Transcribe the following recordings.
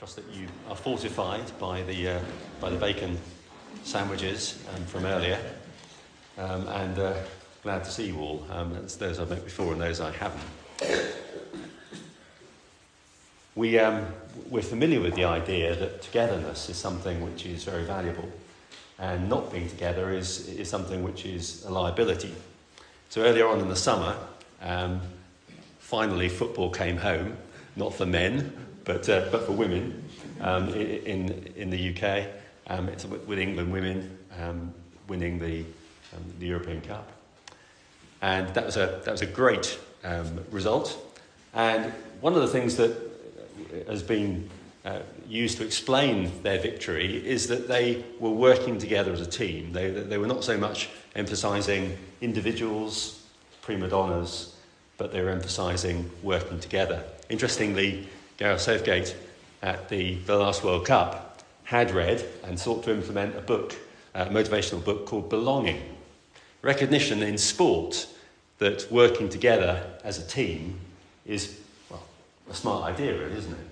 trust that you are fortified by the, uh, by the bacon sandwiches um, from earlier. Um, and uh, glad to see you all. Um, those I've met before and those I haven't. We, um, we're familiar with the idea that togetherness is something which is very valuable, and not being together is, is something which is a liability. So earlier on in the summer, um, finally football came home, not for men, but, uh, but for women um, in, in the UK. Um, it's with England women um, winning the, um, the European Cup. And that was a, that was a great um, result. And one of the things that has been uh, used to explain their victory is that they were working together as a team. They, they were not so much emphasizing individuals, prima donnas, but they were emphasizing working together. Interestingly, Gareth Southgate at the, the last World Cup had read and sought to implement a book, a motivational book called Belonging. Recognition in sport that working together as a team is, well, a smart idea, really, isn't it?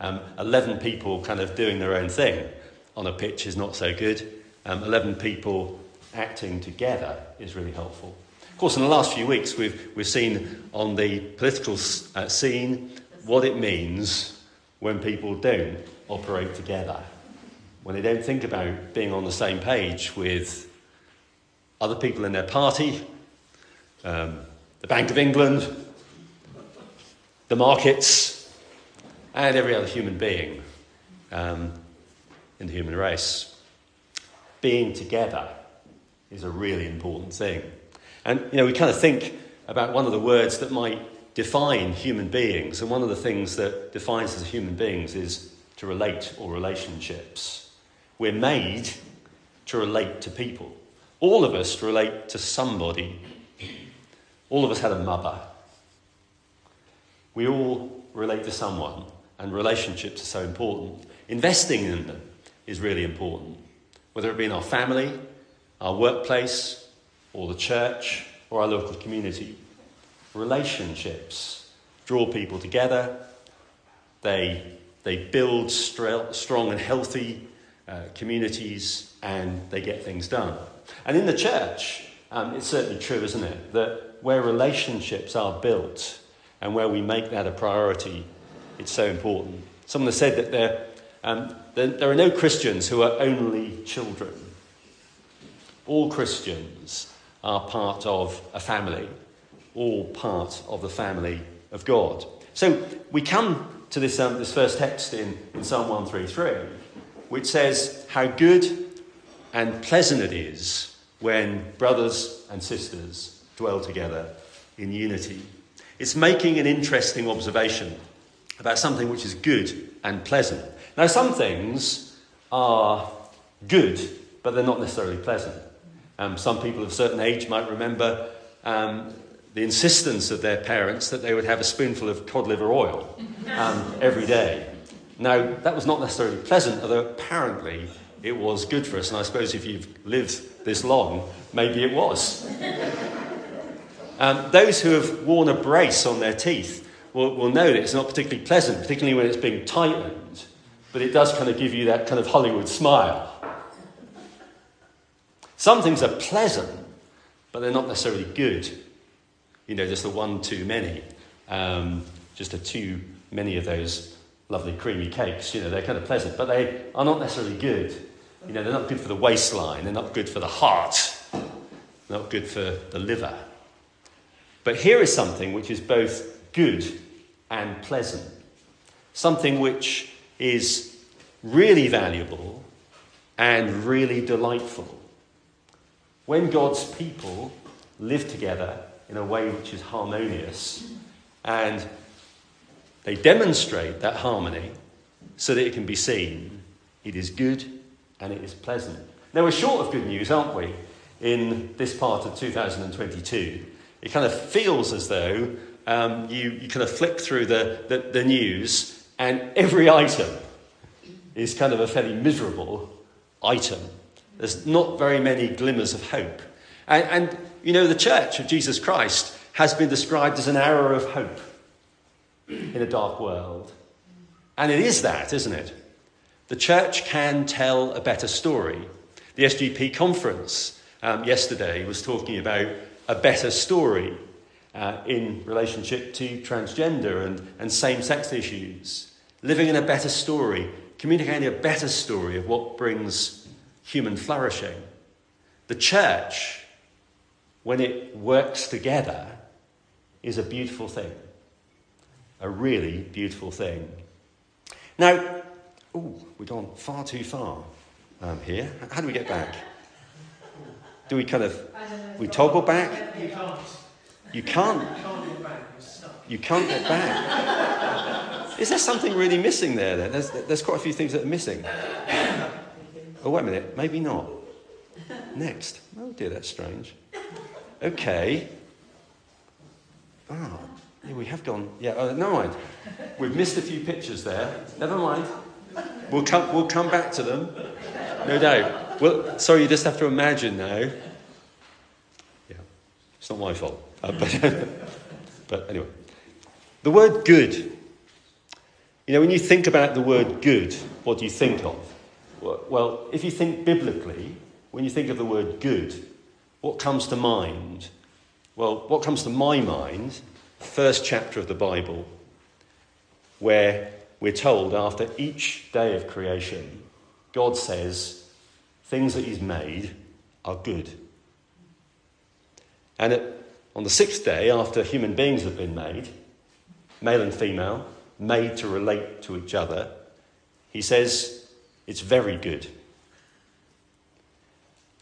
Um, 11 people kind of doing their own thing on a pitch is not so good. Um, 11 people acting together is really helpful. Of course, in the last few weeks, we've, we've seen on the political uh, scene what it means when people don't operate together, when they don't think about being on the same page with other people in their party, um, the Bank of England, the markets, and every other human being um, in the human race. Being together is a really important thing. And, you know, we kind of think about one of the words that might define human beings. And one of the things that defines us as human beings is to relate or relationships. We're made to relate to people. All of us relate to somebody. All of us had a mother. We all relate to someone, and relationships are so important. Investing in them is really important, whether it be in our family, our workplace, or the church, or our local community relationships draw people together, they, they build strong and healthy uh, communities, and they get things done. And in the church, um, it's certainly true, isn't it, that where relationships are built and where we make that a priority, it's so important. Someone has said that there, um, there, there are no Christians who are only children. All Christians are part of a family all part of the family of God. So we come to this, um, this first text in, in Psalm 133, which says how good and pleasant it is when brothers and sisters dwell together in unity. It's making an interesting observation about something which is good and pleasant. Now, some things are good, but they're not necessarily pleasant. Um, some people of a certain age might remember um, the insistence of their parents that they would have a spoonful of cod liver oil um, every day. Now, that was not necessarily pleasant, although apparently it was good for us. And I suppose if you've lived this long, maybe it was. Um, those who have worn a brace on their teeth will, will know that it's not particularly pleasant, particularly when it's being tightened, but it does kind of give you that kind of Hollywood smile. Some things are pleasant, but they're not necessarily good you know, just the one too many, um, just a too many of those lovely creamy cakes. You know, they're kind of pleasant, but they are not necessarily good. You know, they're not good for the waistline, they're not good for the heart, not good for the liver. But here is something which is both good and pleasant, something which is really valuable and really delightful. When God's people live together in a way which is harmonious. And they demonstrate that harmony so that it can be seen. It is good and it is pleasant. Now, we're short of good news, aren't we, in this part of 2022? It kind of feels as though um, you, you kind of flick through the, the, the news and every item is kind of a fairly miserable item. There's not very many glimmers of hope. And, and you know, the church of Jesus Christ has been described as an arrow of hope in a dark world. And it is that, isn't it? The church can tell a better story. The SGP conference um, yesterday was talking about a better story uh, in relationship to transgender and, and same sex issues. Living in a better story, communicating a better story of what brings human flourishing. The church, when it works together, is a beautiful thing. A really beautiful thing. Now, ooh, we've gone far too far um, here. How do we get back? Do we kind of we toggle back? You can't. You can't. You can't get back. You're stuck. You can't get back. Is there something really missing there? Then there's, there's quite a few things that are missing. Oh wait a minute, maybe not. Next. Oh dear, that's strange. Okay. Ah, yeah, we have gone. Yeah, oh, never mind. We've missed a few pictures there. Never mind. We'll come, we'll come back to them. No doubt. Well, sorry, you just have to imagine now. Yeah, it's not my fault. Uh, but, but anyway. The word good. You know, when you think about the word good, what do you think of? Well, if you think biblically, when you think of the word good, what comes to mind? Well, what comes to my mind, first chapter of the Bible, where we're told after each day of creation, God says things that He's made are good. And at, on the sixth day, after human beings have been made, male and female, made to relate to each other, He says it's very good.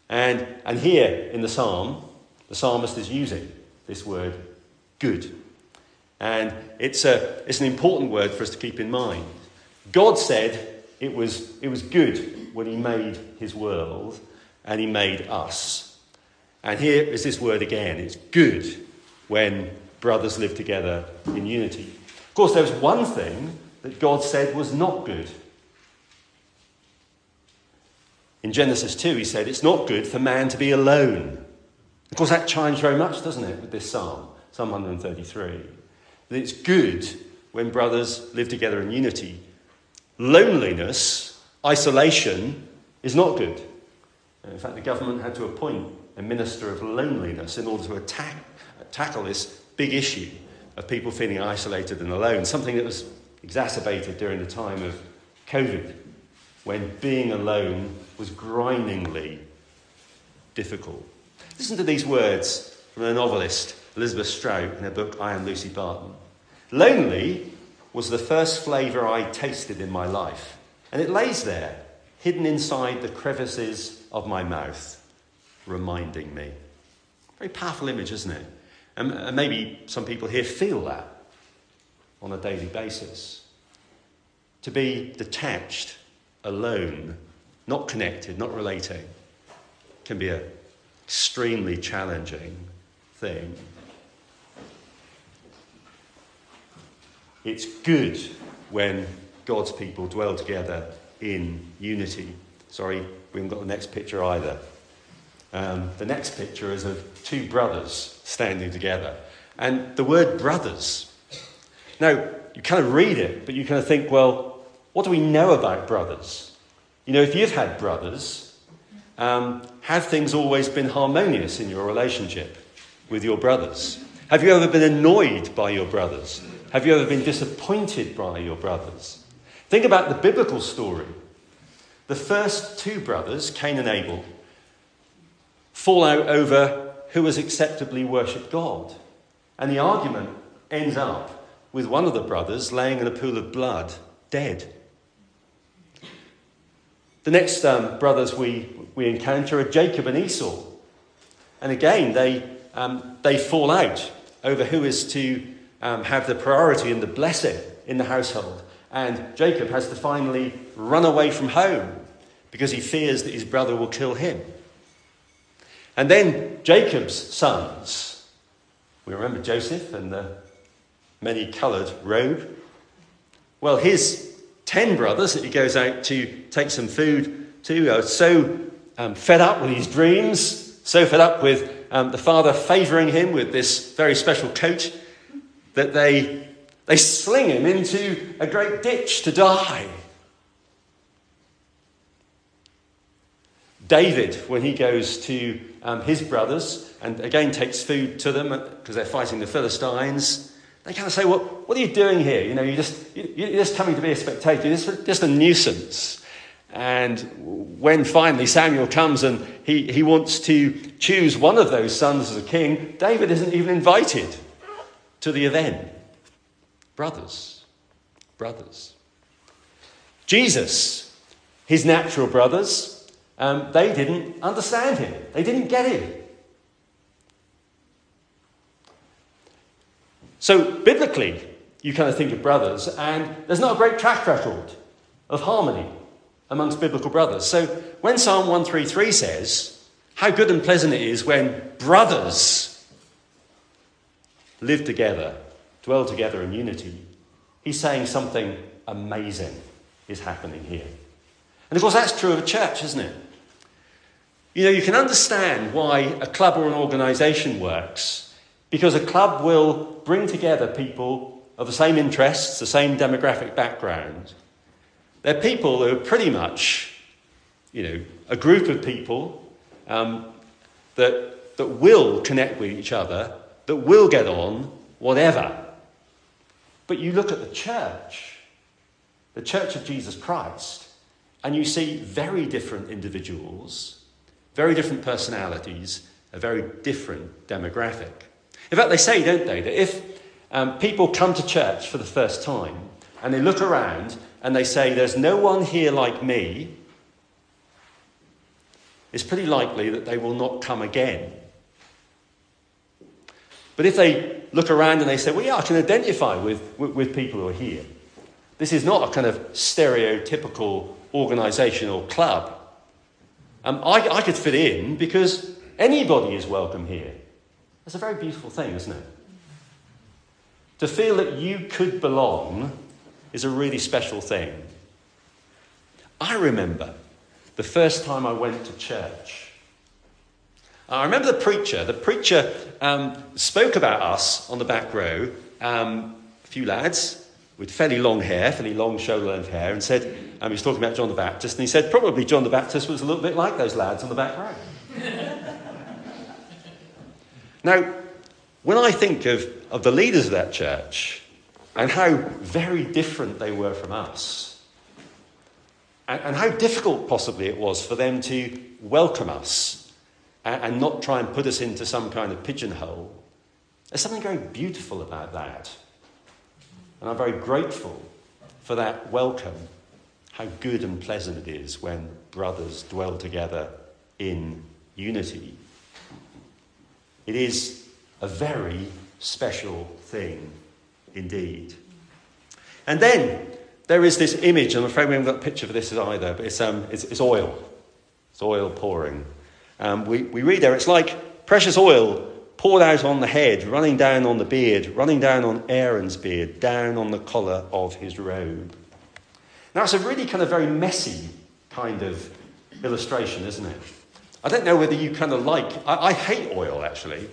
And, and here in the psalm, the psalmist is using this word good. And it's, a, it's an important word for us to keep in mind. God said it was, it was good when He made His world and He made us. And here is this word again it's good when brothers live together in unity. Of course, there was one thing that God said was not good. In Genesis 2, he said, It's not good for man to be alone. Of course, that chimes very much, doesn't it, with this psalm, Psalm 133. That it's good when brothers live together in unity. Loneliness, isolation, is not good. In fact, the government had to appoint a minister of loneliness in order to attack, tackle this big issue of people feeling isolated and alone, something that was exacerbated during the time of COVID, when being alone was grindingly difficult. Listen to these words from the novelist Elizabeth Strout in her book I Am Lucy Barton. Lonely was the first flavour I tasted in my life, and it lays there, hidden inside the crevices of my mouth, reminding me. Very powerful image, isn't it? And maybe some people here feel that on a daily basis. To be detached, alone, not connected, not relating, can be an extremely challenging thing. It's good when God's people dwell together in unity. Sorry, we haven't got the next picture either. Um, the next picture is of two brothers standing together. And the word brothers. Now, you kind of read it, but you kind of think, well, what do we know about brothers? You know, if you've had brothers, um, have things always been harmonious in your relationship with your brothers? Have you ever been annoyed by your brothers? Have you ever been disappointed by your brothers? Think about the biblical story. The first two brothers, Cain and Abel, fall out over who has acceptably worshipped God. And the argument ends up with one of the brothers laying in a pool of blood, dead. The next um, brothers we, we encounter are Jacob and Esau. And again, they, um, they fall out over who is to um, have the priority and the blessing in the household. And Jacob has to finally run away from home because he fears that his brother will kill him. And then Jacob's sons. We remember Joseph and the many coloured robe. Well, his ten brothers that he goes out to take some food to so um, fed up with his dreams, so fed up with um, the father favouring him with this very special coat that they They sling him into a great ditch to die. David, when he goes to um, his brothers and again takes food to them because they're fighting the Philistines, they kind of say, Well, what are you doing here? You know, you're just, you're just coming to be a spectator. You're just, just a nuisance. And when finally Samuel comes and he, he wants to choose one of those sons as a king, David isn't even invited to the event. Brothers, brothers. Jesus, his natural brothers, um, they didn't understand him, they didn't get him. So, biblically, you kind of think of brothers, and there's not a great track record of harmony amongst biblical brothers. So, when Psalm 133 says, How good and pleasant it is when brothers live together, dwell together in unity, he's saying something amazing is happening here. And of course, that's true of a church, isn't it? You know, you can understand why a club or an organization works because a club will bring together people of the same interests, the same demographic background. They're people who are pretty much, you know, a group of people um, that, that will connect with each other, that will get on, whatever. But you look at the church, the church of Jesus Christ, and you see very different individuals, very different personalities, a very different demographic. In fact, they say, don't they, that if um, people come to church for the first time and they look around and they say, There's no one here like me, it's pretty likely that they will not come again. But if they look around and they say, Well, yeah, I can identify with, with, with people who are here, this is not a kind of stereotypical organisation or club. Um, I, I could fit in because anybody is welcome here. That's a very beautiful thing, isn't it? To feel that you could belong is a really special thing. I remember the first time I went to church. I remember the preacher. The preacher um, spoke about us on the back row, um, a few lads with fairly long hair, fairly long shoulder length hair, and said, um, he was talking about John the Baptist, and he said probably John the Baptist was a little bit like those lads on the back row. Now, when I think of, of the leaders of that church and how very different they were from us, and, and how difficult possibly it was for them to welcome us and, and not try and put us into some kind of pigeonhole, there's something very beautiful about that. And I'm very grateful for that welcome, how good and pleasant it is when brothers dwell together in unity. It is a very special thing indeed. And then there is this image, I'm afraid we haven't got a picture for this either, but it's, um, it's, it's oil. It's oil pouring. Um, we, we read there, it's like precious oil poured out on the head, running down on the beard, running down on Aaron's beard, down on the collar of his robe. Now, it's a really kind of very messy kind of illustration, isn't it? I don't know whether you kind of like, I, I hate oil actually.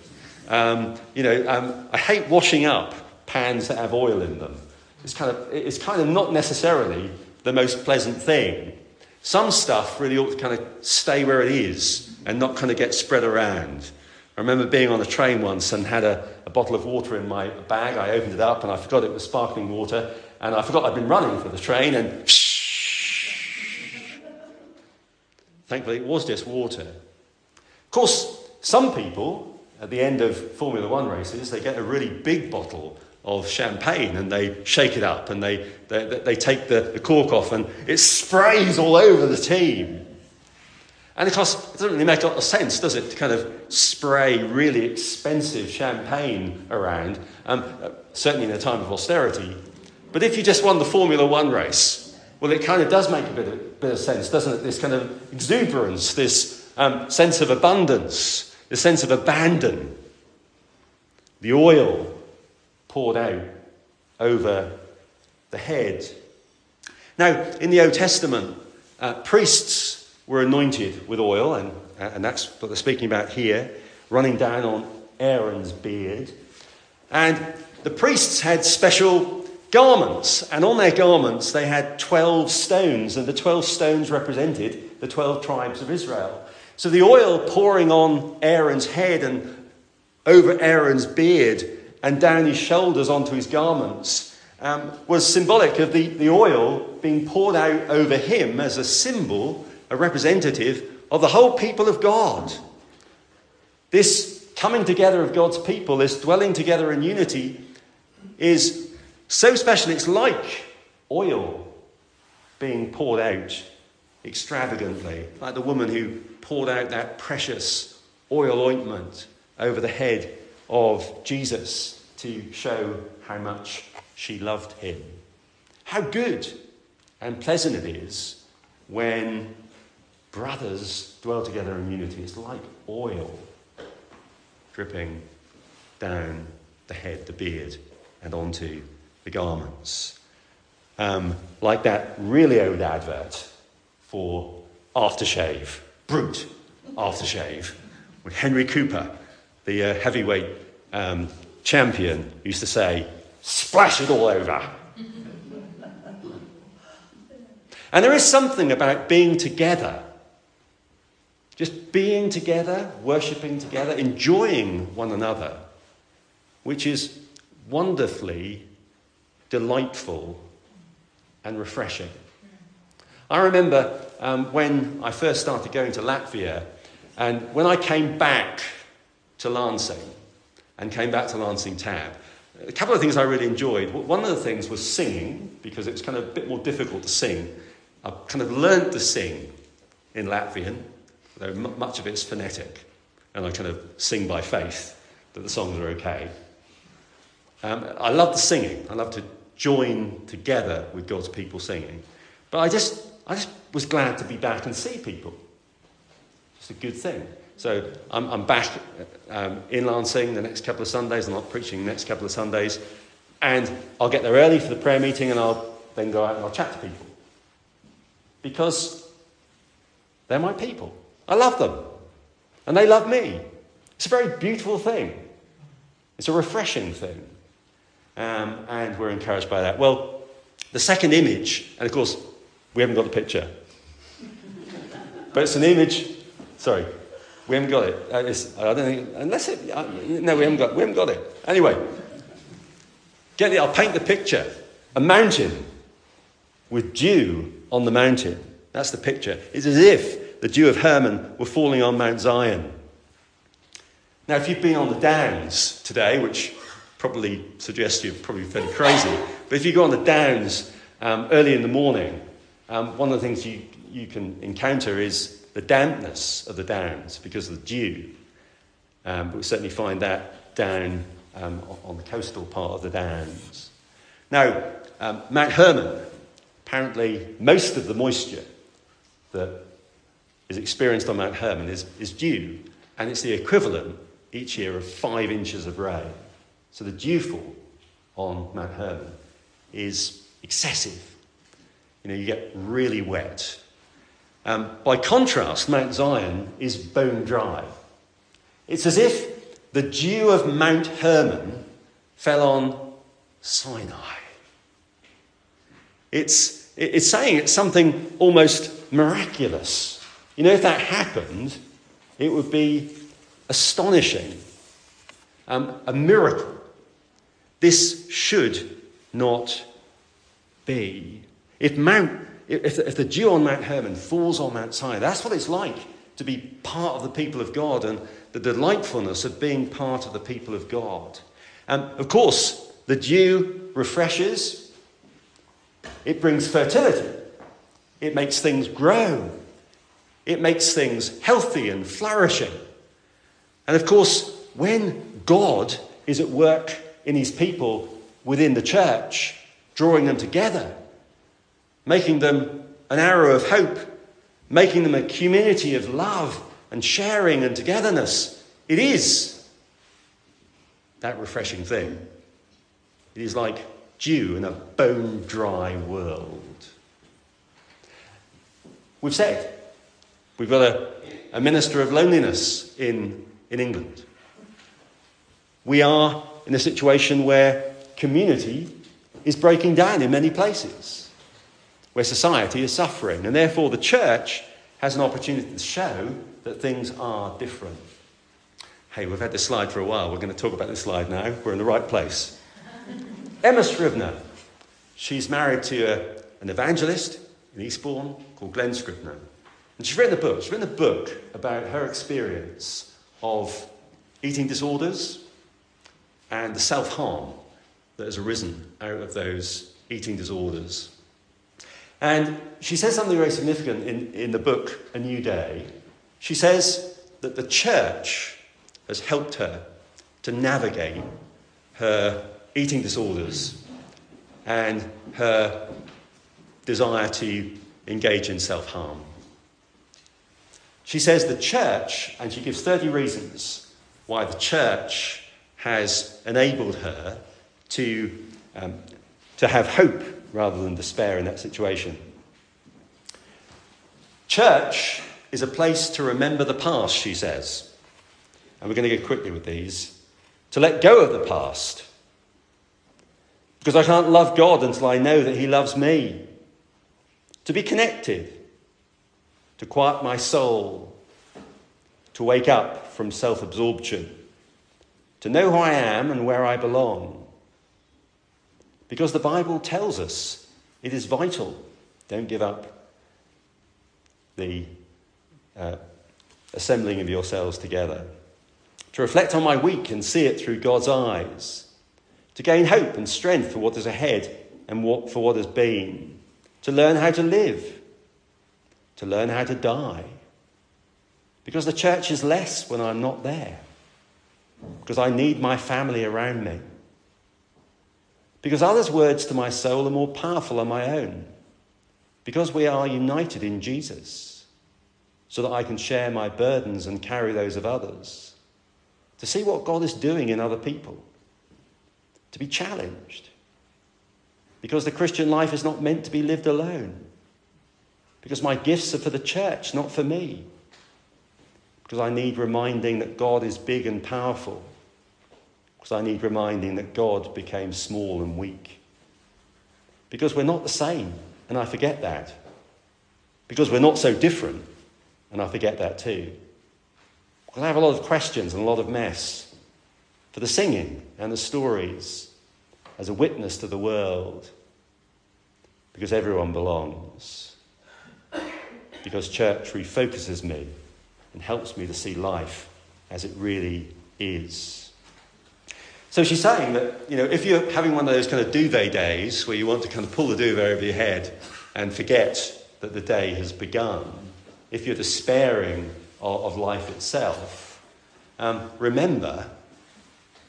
Um, you know, um, I hate washing up pans that have oil in them. It's kind, of, it's kind of not necessarily the most pleasant thing. Some stuff really ought to kind of stay where it is and not kind of get spread around. I remember being on a train once and had a, a bottle of water in my bag. I opened it up and I forgot it was sparkling water. And I forgot I'd been running for the train and Thankfully, it was just water. Of course, some people at the end of Formula One races, they get a really big bottle of champagne and they shake it up and they, they, they take the, the cork off and it sprays all over the team. And of course, it doesn't really make a lot of sense, does it, to kind of spray really expensive champagne around, um, certainly in a time of austerity. But if you just won the Formula One race, well, it kind of does make a bit of, bit of sense, doesn't it? This kind of exuberance, this um, sense of abundance, this sense of abandon. The oil poured out over the head. Now, in the Old Testament, uh, priests were anointed with oil, and, and that's what they're speaking about here, running down on Aaron's beard. And the priests had special garments, and on their garments they had 12 stones, and the 12 stones represented the 12 tribes of Israel. So the oil pouring on Aaron's head and over Aaron's beard and down his shoulders onto his garments um, was symbolic of the, the oil being poured out over him as a symbol, a representative of the whole people of God. This coming together of God's people, this dwelling together in unity, is so special. It's like oil being poured out extravagantly, like the woman who poured out that precious oil ointment over the head of Jesus to show how much she loved him. How good and pleasant it is when brothers dwell together in unity. It's like oil dripping down the head, the beard, and onto the garments. Um, like that really old advert for aftershave, Brut aftershave, with Henry Cooper, the uh, heavyweight um, champion, used to say, splash it all over. and there is something about being together, just being together, worshipping together, enjoying one another, which is wonderfully delightful and refreshing. I remember um, when I first started going to Latvia, and when I came back to Lancing and came back to Lancing Tab, a couple of things I really enjoyed. One of the things was singing, because it was kind of a bit more difficult to sing. I kind of learned to sing in Latvian, though much of it's phonetic, and I kind of sing by faith that the songs are okay. Um, I love the singing. I love to join together with God's people singing. But I just, I just was glad to be back and see people. It's a good thing. So I'm, I'm back um, in Lancing the next couple of Sundays. I'm not preaching the next couple of Sundays. And I'll get there early for the prayer meeting and I'll then go out and I'll chat to people. Because they're my people. I love them. And they love me. It's a very beautiful thing. It's a refreshing thing. Um, and we're encouraged by that. Well, the second image, and of course, we haven't got the picture, but it's an image. Sorry, we haven't got it. Uh, I don't think, unless it, uh, no, we haven't got, we haven't got it. Anyway, get it. I'll paint the picture. A mountain with dew on the mountain. That's the picture. It's as if the dew of Hermon were falling on Mount Zion. Now, if you've been on the downs today, which probably suggests you're probably fairly crazy. But if you go on the downs um, early in the morning, um, one of the things you, you can encounter is the dampness of the downs because of the dew. Um, but we certainly find that down um, on the coastal part of the downs. Now, um, Mount Hermon, apparently most of the moisture that is experienced on Mount Hermon is, is dew, and it's the equivalent each year of five inches of rain. So the dewfall on Mount Hermon is excessive. You know, you get really wet. Um, by contrast, Mount Zion is bone dry. It's as if the dew of Mount Hermon fell on Sinai. It's, it's saying it's something almost miraculous. You know, if that happened, it would be astonishing, um, a miracle. This should not be. If, Mount, if, if the dew on Mount Hermon falls on Mount Sinai, that's what it's like to be part of the people of God and the delightfulness of being part of the people of God. And of course, the dew refreshes, it brings fertility, it makes things grow, it makes things healthy and flourishing. And of course, when God is at work in his people within the church, drawing them together, making them an arrow of hope, making them a community of love and sharing and togetherness. It is that refreshing thing. It is like dew in a bone dry world. We've said we've got a, a minister of loneliness in, in England. We are in a situation where community is breaking down in many places where society is suffering. And therefore, the church has an opportunity to show that things are different. Hey, we've had this slide for a while. We're going to talk about this slide now. We're in the right place. Emma Scrivener. She's married to a, an evangelist in Eastbourne called Glen Scrivener. And she's written a book. She's written a book about her experience of eating disorders and the self harm that has arisen out of those eating disorders. And she says something very significant in, in the book, A New Day. She says that the church has helped her to navigate her eating disorders and her desire to engage in self harm. She says the church, and she gives 30 reasons why the church has enabled her to, um, to have hope rather than despair in that situation. Church is a place to remember the past, she says. And we're going to go quickly with these. To let go of the past. Because I can't love God until I know that He loves me. To be connected. To quiet my soul. To wake up from self absorption. To know who I am and where I belong. Because the Bible tells us it is vital. Don't give up the uh, assembling of yourselves together. To reflect on my week and see it through God's eyes. To gain hope and strength for what is ahead and what, for what has been. To learn how to live. To learn how to die. Because the church is less when I'm not there. Because I need my family around me. Because others' words to my soul are more powerful than my own. Because we are united in Jesus, so that I can share my burdens and carry those of others. To see what God is doing in other people. To be challenged. Because the Christian life is not meant to be lived alone. Because my gifts are for the church, not for me. Because I need reminding that God is big and powerful because I need reminding that God became small and weak. Because we're not the same, and I forget that. Because we're not so different, and I forget that too. Because I have a lot of questions and a lot of mess for the singing and the stories as a witness to the world. Because everyone belongs. Because church refocuses me and helps me to see life as it really is. So she's saying that, you know, if you're having one of those kind of duvet days where you want to kind of pull the duvet over your head and forget that the day has begun, if you're despairing of, of life itself, um, remember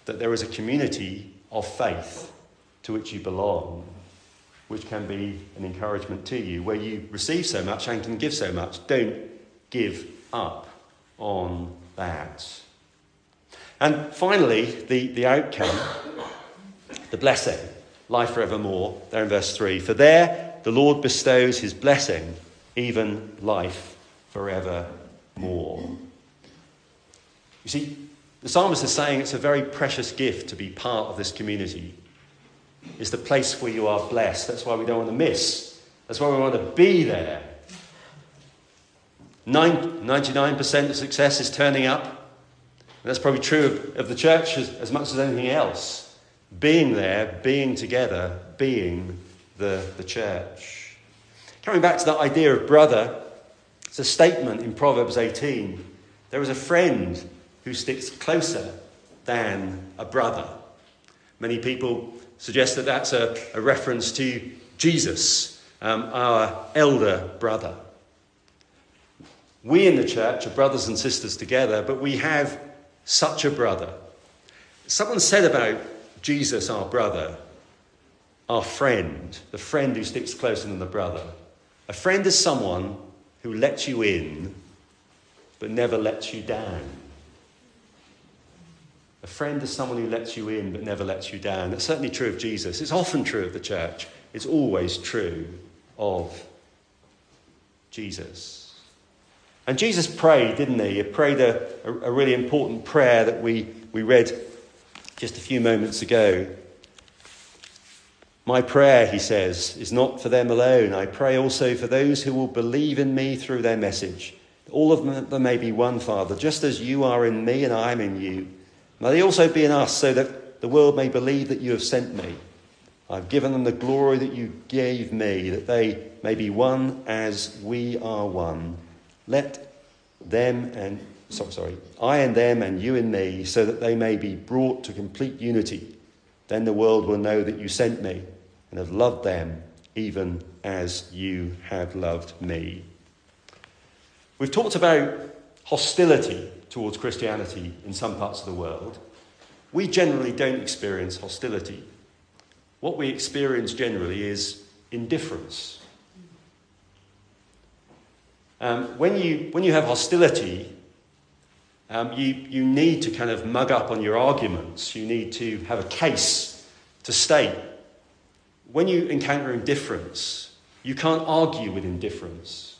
that there is a community of faith to which you belong, which can be an encouragement to you, where you receive so much and can give so much. Don't give up on that. And finally, the, the outcome, the blessing, life forevermore, there in verse 3. For there the Lord bestows his blessing, even life forevermore. You see, the psalmist is saying it's a very precious gift to be part of this community. It's the place where you are blessed. That's why we don't want to miss. That's why we want to be there. 99% of success is turning up. And that's probably true of, of the church as, as much as anything else. Being there, being together, being the, the church. Coming back to that idea of brother, it's a statement in Proverbs 18. There is a friend who sticks closer than a brother. Many people suggest that that's a, a reference to Jesus, um, our elder brother. We in the church are brothers and sisters together, but we have such a brother. Someone said about Jesus, our brother, our friend, the friend who sticks closer than the brother. A friend is someone who lets you in but never lets you down. A friend is someone who lets you in but never lets you down. That's certainly true of Jesus. It's often true of the church. It's always true of Jesus. And Jesus prayed, didn't he? He prayed a, a, really important prayer that we, we read just a few moments ago. My prayer, he says, is not for them alone. I pray also for those who will believe in me through their message. All of them may be one, Father, just as you are in me and I am in you. May they also be in us, so that the world may believe that you have sent me. I've given them the glory that you gave me, that they may be one as we are one. Let them and sorry, sorry, I and them and you and me, so that they may be brought to complete unity. Then the world will know that you sent me and have loved them even as you have loved me. We've talked about hostility towards Christianity in some parts of the world. We generally don't experience hostility. What we experience generally is indifference. Um, when, you, when you have hostility, um, you, you need to kind of mug up on your arguments. You need to have a case to state when you encounter indifference, you can't argue with indifference.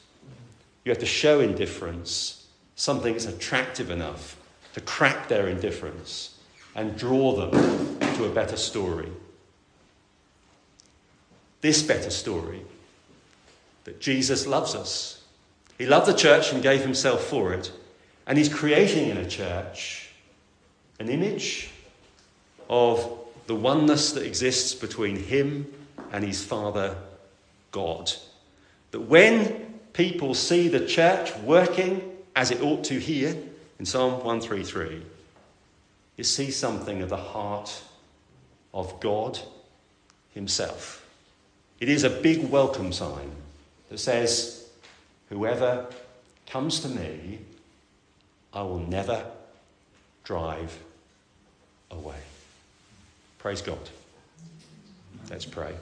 You have to show indifference, something that's attractive enough to crack their indifference and draw them to a better story. This better story that Jesus loves us. He loved the church and gave himself for it. And he's creating in a church an image of the oneness that exists between him and his Father God. That when people see the church working as it ought to here in Psalm 133, you see something of the heart of God Himself. It is a big welcome sign that says, Whoever comes to me, I will never drive away. Praise God. Let's pray.